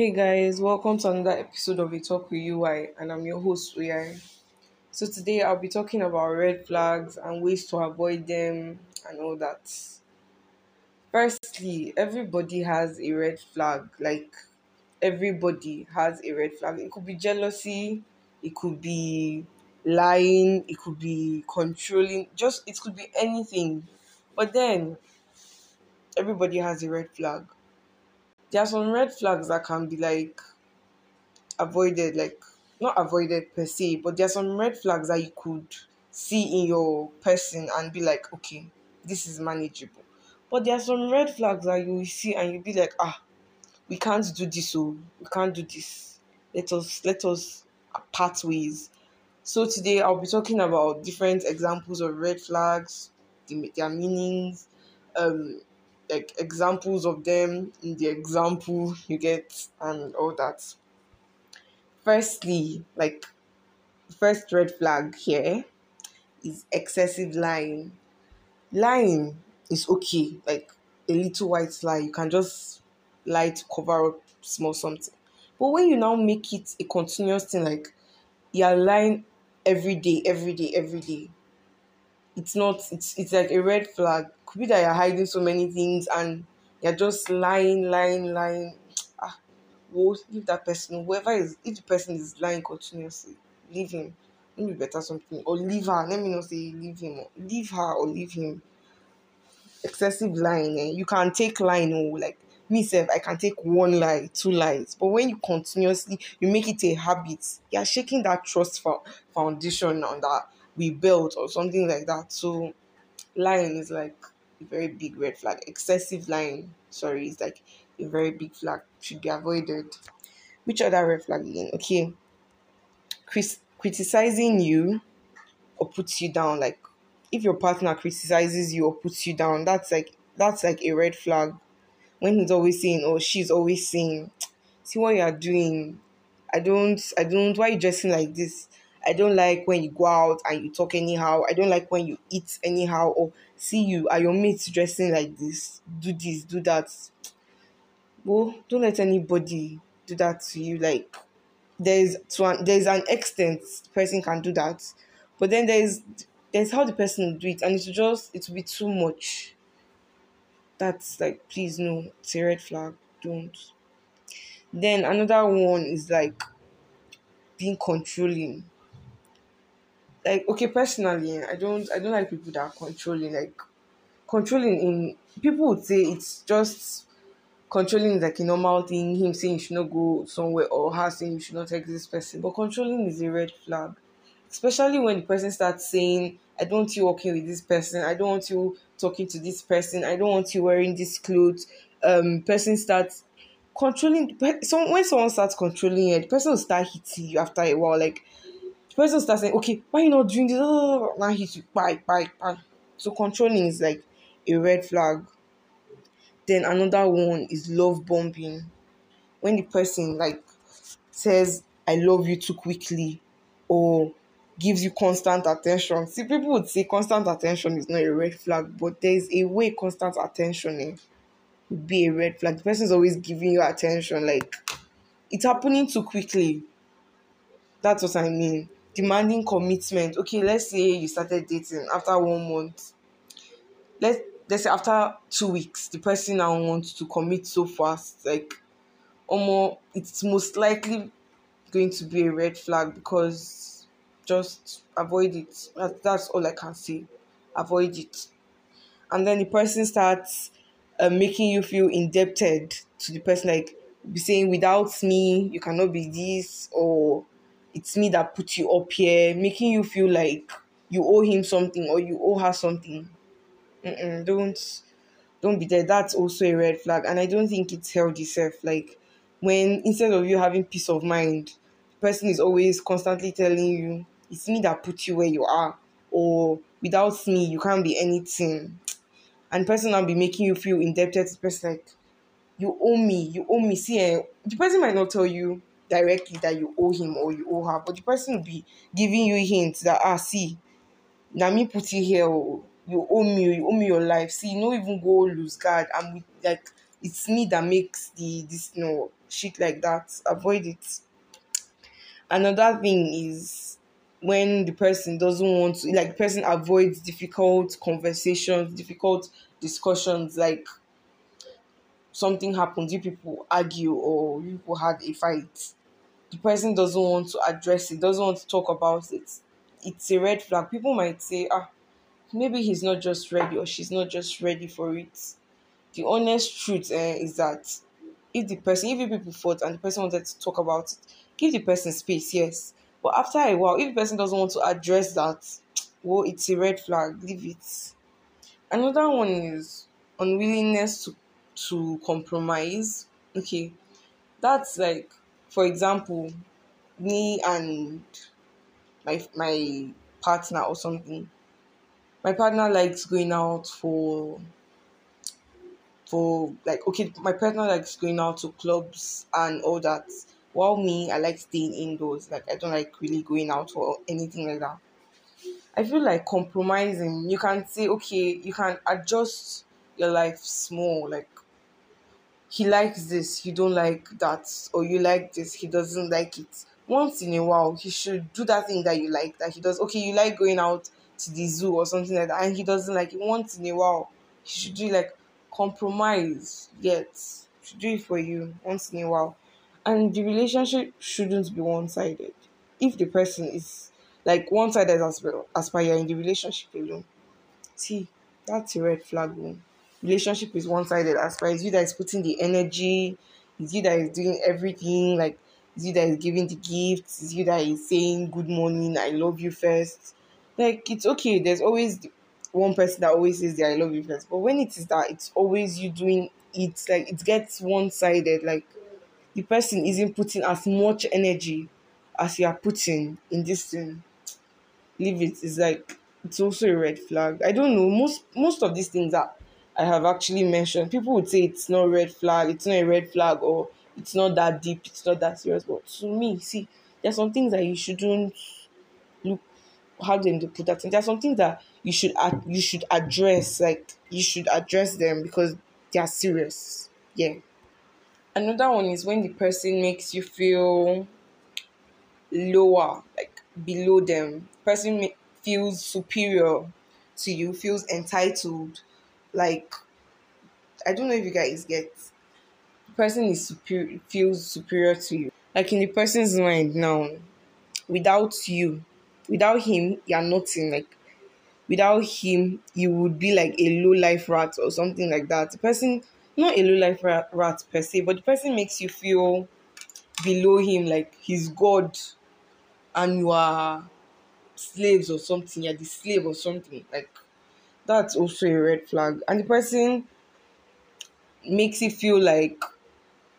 Hey guys, welcome to another episode of A Talk with UI, and I'm your host UI. So today I'll be talking about red flags and ways to avoid them and all that. Firstly, everybody has a red flag. Like everybody has a red flag. It could be jealousy, it could be lying, it could be controlling, just it could be anything. But then everybody has a red flag. There are some red flags that can be like avoided, like not avoided per se, but there are some red flags that you could see in your person and be like, okay, this is manageable. But there are some red flags that you will see and you'll be like, ah, we can't do this, so we can't do this. Let us let us part ways. So today I'll be talking about different examples of red flags, their meanings, um, like examples of them in the example you get and all that. Firstly, like first red flag here is excessive lying. Lying is okay, like a little white lie. You can just lie to cover up small something. But when you now make it a continuous thing, like you're lying every day, every day, every day, it's not it's it's like a red flag. Could be that you're hiding so many things and you're just lying, lying, lying. Ah, well, leave that person. Whoever is if the person is lying continuously, leave him. Maybe better something. Or leave her. Let me not say leave him leave her or leave him. Excessive lying, eh? You can take lying oh, like me self, I can take one lie, two lies. But when you continuously you make it a habit, you're shaking that trust for foundation on that we built or something like that. So lying is like a very big red flag. Excessive lying, sorry, is like a very big flag. Should be avoided. Which other red flag again? Okay. Chris, criticizing you or puts you down. Like if your partner criticizes you or puts you down, that's like that's like a red flag. When he's always saying or she's always saying, see what you are doing. I don't I don't why are you dressing like this? I don't like when you go out and you talk anyhow. I don't like when you eat anyhow or see you are your mates dressing like this. Do this, do that. Well, don't let anybody do that to you. Like there's to an, there's an extent person can do that, but then there's there's how the person will do it, and it's just it will be too much. That's like please no, it's a red flag. Don't. Then another one is like being controlling like okay personally i don't i don't like people that are controlling like controlling in people would say it's just controlling is like a normal thing him saying you should not go somewhere or her saying you should not take this person but controlling is a red flag. Especially when the person starts saying i don't want you walking with this person. I don't want you talking to this person. I don't want you wearing this clothes. Um person starts controlling so when someone starts controlling it the person will start hitting you after a while like person starts saying, okay, why you not doing this? Oh, now he's bye, bye, bye. So controlling is like a red flag. Then another one is love bombing. When the person like says, I love you too quickly or gives you constant attention. See, people would say constant attention is not a red flag, but there's a way constant attention eh, would be a red flag. The person is always giving you attention, like it's happening too quickly. That's what I mean demanding commitment. Okay let's say you started dating after one month. Let let's say after two weeks the person now wants to commit so fast like almost it's most likely going to be a red flag because just avoid it. That, that's all i can say. Avoid it. And then the person starts uh, making you feel indebted to the person like be saying without me you cannot be this or it's me that put you up here, making you feel like you owe him something or you owe her something. Mm-mm, don't don't be there. That's also a red flag, and I don't think it's healthy. Self like when instead of you having peace of mind, the person is always constantly telling you it's me that put you where you are, or without me you can't be anything. And person will be making you feel indebted to the person like you owe me, you owe me. See, eh, the person might not tell you directly that you owe him or you owe her, but the person will be giving you hints that ah see, now me put you here, oh, you owe me, you owe me your life. See, you don't even go lose guard. I'm with, like it's me that makes the this you know shit like that. Avoid it. Another thing is when the person doesn't want to like the person avoids difficult conversations, difficult discussions, like something happens, you people argue or you people had a fight. The person doesn't want to address it, doesn't want to talk about it. It's a red flag. People might say, ah, maybe he's not just ready or she's not just ready for it. The honest truth eh, is that if the person, if people fought and the person wanted to talk about it, give the person space, yes. But after a while, if the person doesn't want to address that, well, it's a red flag. Leave it. Another one is unwillingness to to compromise. Okay, that's like, for example, me and my my partner or something. My partner likes going out for for like okay, my partner likes going out to clubs and all that. While me, I like staying indoors. Like I don't like really going out or anything like that. I feel like compromising. You can say okay, you can adjust your life small. Like he likes this, you don't like that, or you like this, he doesn't like it. Once in a while, he should do that thing that you like, that he does. Okay, you like going out to the zoo or something like that, and he doesn't like it. Once in a while, he should do like compromise. Yet, should do it for you once in a while, and the relationship shouldn't be one sided. If the person is like one sided as well, as per you're in the relationship alone, see that's a red flag. One relationship is one sided as far as you that is putting the energy, it's you that is doing everything, like it's you that is giving the gifts, it's you that is saying good morning, I love you first. Like it's okay, there's always one person that always says the I love you first. But when it is that it's always you doing it like it gets one sided, like the person isn't putting as much energy as you are putting in this thing. Leave it. It's like it's also a red flag. I don't know. Most most of these things are I have actually mentioned. People would say it's not red flag, it's not a red flag, or it's not that deep, it's not that serious. But to me, see, there's some things that you shouldn't look. How do they put that? There's some things that you should you should address. Like you should address them because they are serious. Yeah. Another one is when the person makes you feel lower, like below them. Person feels superior to you, feels entitled like I don't know if you guys get the person is superior feels superior to you. Like in the person's mind now, without you, without him, you're nothing. Like without him, you would be like a low life rat or something like that. The person not a low life rat, rat per se, but the person makes you feel below him, like he's God and you are slaves or something, you're the slave or something. Like that's also a red flag. And the person makes it feel like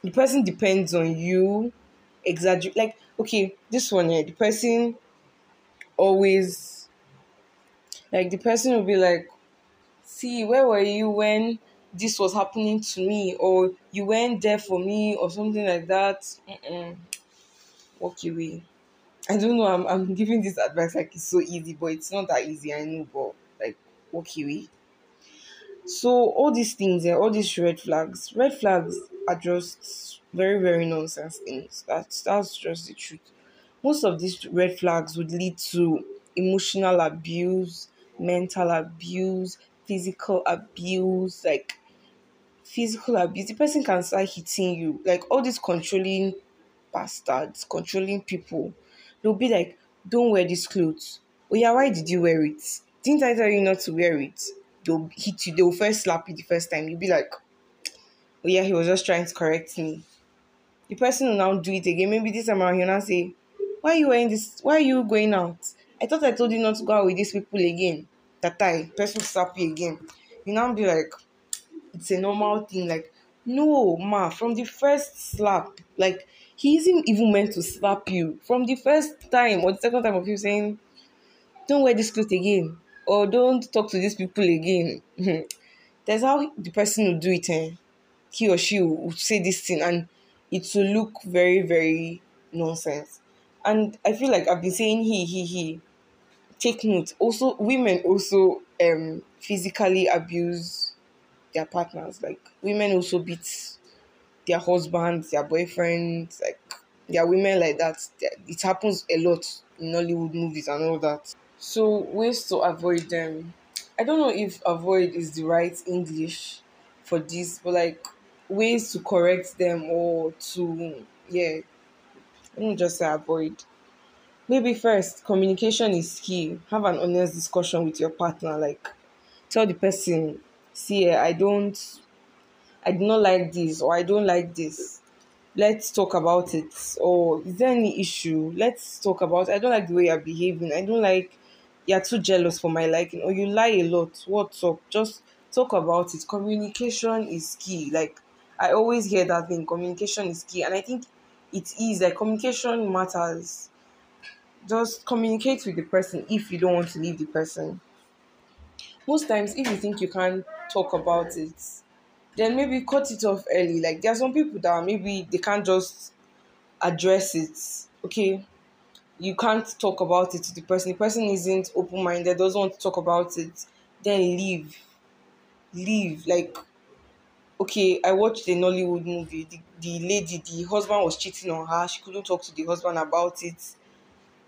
the person depends on you, exaggerate. Like, okay, this one here, the person always, like, the person will be like, see, where were you when this was happening to me? Or you weren't there for me, or something like that. Mm-mm. Walk away. I don't know, I'm, I'm giving this advice like it's so easy, but it's not that easy, I know, but okay so all these things and all these red flags red flags are just very very nonsense things. That's that's just the truth. Most of these red flags would lead to emotional abuse mental abuse physical abuse like physical abuse. The person can start hitting you. Like all these controlling bastards controlling people they'll be like don't wear these clothes. Oh yeah why did you wear it didn't I tell you not to wear it? They'll hit you, they'll first slap you the first time. You'll be like, oh yeah, he was just trying to correct me. The person will now do it again. Maybe this time around he'll now say, Why are you wearing this? Why are you going out? I thought I told you not to go out with these people again. That I person slap you again. You now be like, it's a normal thing. Like, no, ma, from the first slap, like he isn't even meant to slap you. From the first time or the second time of you saying, Don't wear this clothes again or don't talk to these people again. That's how the person will do it. Eh? He or she will say this thing and it will look very, very nonsense. And I feel like I've been saying he, he, he. Take note. Also, women also um physically abuse their partners. Like women also beat their husbands, their boyfriends, like there are women like that. It happens a lot in Nollywood movies and all that. So ways to avoid them. I don't know if avoid is the right English for this, but like ways to correct them or to yeah. Let me just say avoid. Maybe first, communication is key. Have an honest discussion with your partner. Like tell the person, see, eh, I don't I do not like this or I don't like this let's talk about it or is there any issue let's talk about it. i don't like the way you're behaving i don't like you're too jealous for my liking. Or you lie a lot. What's up just talk about it. Communication is key. Like i always hear that thing. Communication is key. And i think it is. Like communication matters. Just communicate with the person if you don't want to leave the person. Most times if you think you can't talk about it then maybe cut it off early. Like there are some people that maybe they can't just address it. Okay, you can't talk about it to the person. The person isn't open minded, doesn't want to talk about it. Then leave, leave. Like okay, I watched a Nollywood movie. The, the lady, the husband was cheating on her. She couldn't talk to the husband about it.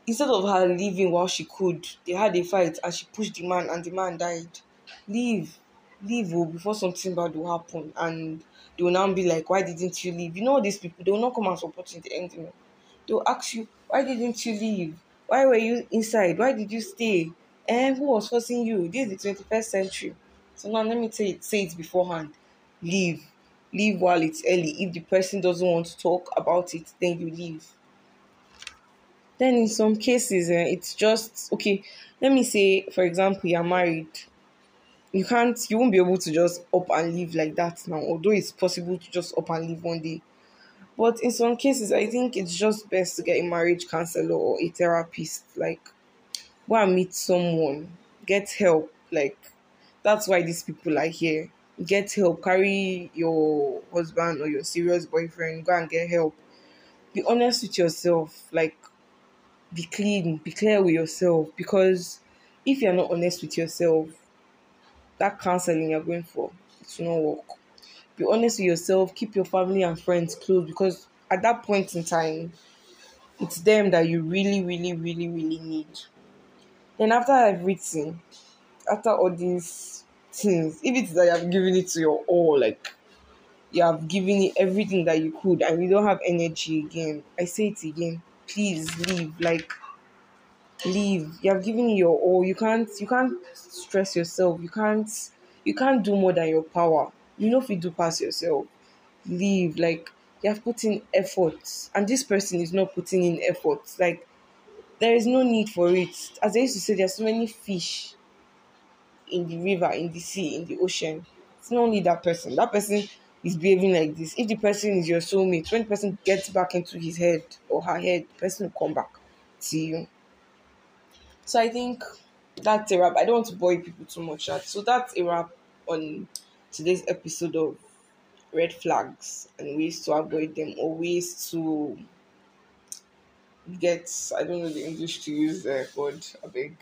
Instead of her leaving while she could, they had a fight and she pushed the man and the man died. Leave leave oh, before something bad will happen and they will now be like why didn't you leave you know these people they will not come and support you in the end they will ask you why didn't you leave? Why were you inside? Why did you stay? And who was forcing you? This is the 21st century. So now let me say it, say it beforehand. Leave. Leave while it's early. If the person doesn't want to talk about it then you leave. Then in some cases eh, it's just okay let me say for example you're married. You can't you won't be able to just up and leave like that now although it's possible to just up and leave one day but in some cases i think it's just best to get a marriage counselor or a therapist like go and meet someone get help like that's why these people are here. Get help carry your husband or your serious boyfriend go and get help. Be honest with yourself like be clean be clear with yourself because if you're not honest with yourself that counseling you're going for it's not work be honest with yourself keep your family and friends close because at that point in time it's them that you really really really really need. Then after everything after all these things if it's that you have given it to your all like you have given it everything that you could and you don't have energy again i say it again please leave like leave. You have given it your all. You can't you can't stress yourself. You can't you can't do more than your power you know if you do pass yourself. Leave like you have put in effort. And this person is not putting in effort. Like there is no need for it. As i used to say there's so many fish in the river in the sea in the ocean. It's not only that person. That person is behaving like this. If the person is your soulmate when the person gets back into his head or her head the person will come back to you. So I think that's a wrap. I don't want to bore people too much. So that's a wrap on today's episode of red flags and ways to avoid them or ways to get I don't know the English to use there, God, a big